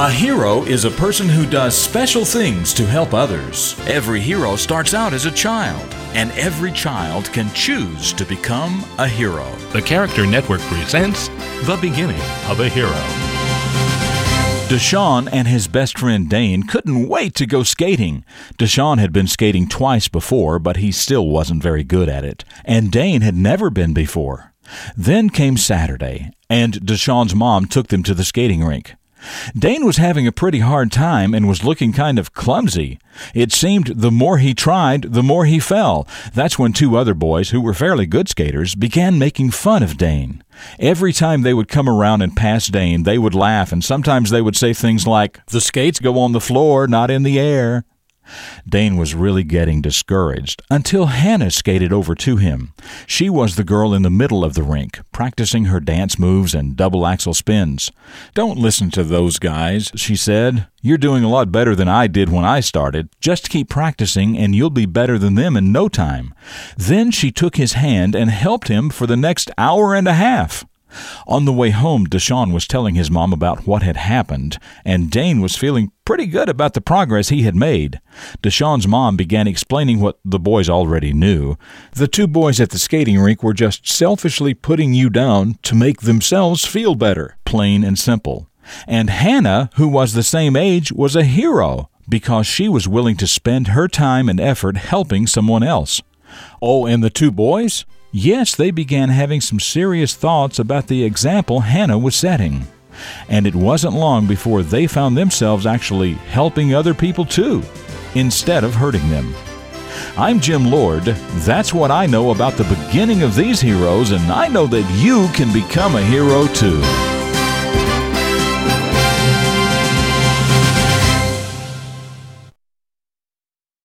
A hero is a person who does special things to help others. Every hero starts out as a child, and every child can choose to become a hero. The Character Network presents The Beginning of a Hero. DeShawn and his best friend Dane couldn't wait to go skating. DeShawn had been skating twice before, but he still wasn't very good at it, and Dane had never been before. Then came Saturday, and DeShawn's mom took them to the skating rink. Dane was having a pretty hard time and was looking kind of clumsy. It seemed the more he tried, the more he fell. That's when two other boys, who were fairly good skaters, began making fun of Dane. Every time they would come around and pass Dane, they would laugh, and sometimes they would say things like, The skates go on the floor, not in the air. Dane was really getting discouraged until Hannah skated over to him. She was the girl in the middle of the rink, practicing her dance moves and double axel spins. Don't listen to those guys, she said. You're doing a lot better than I did when I started. Just keep practicing and you'll be better than them in no time. Then she took his hand and helped him for the next hour and a half. On the way home, DeShawn was telling his mom about what had happened, and Dane was feeling pretty good about the progress he had made. DeShawn's mom began explaining what the boys already knew. The two boys at the skating rink were just selfishly putting you down to make themselves feel better, plain and simple. And Hannah, who was the same age, was a hero because she was willing to spend her time and effort helping someone else. Oh, and the two boys? Yes, they began having some serious thoughts about the example Hannah was setting. And it wasn't long before they found themselves actually helping other people too, instead of hurting them. I'm Jim Lord. That's what I know about the beginning of these heroes, and I know that you can become a hero too.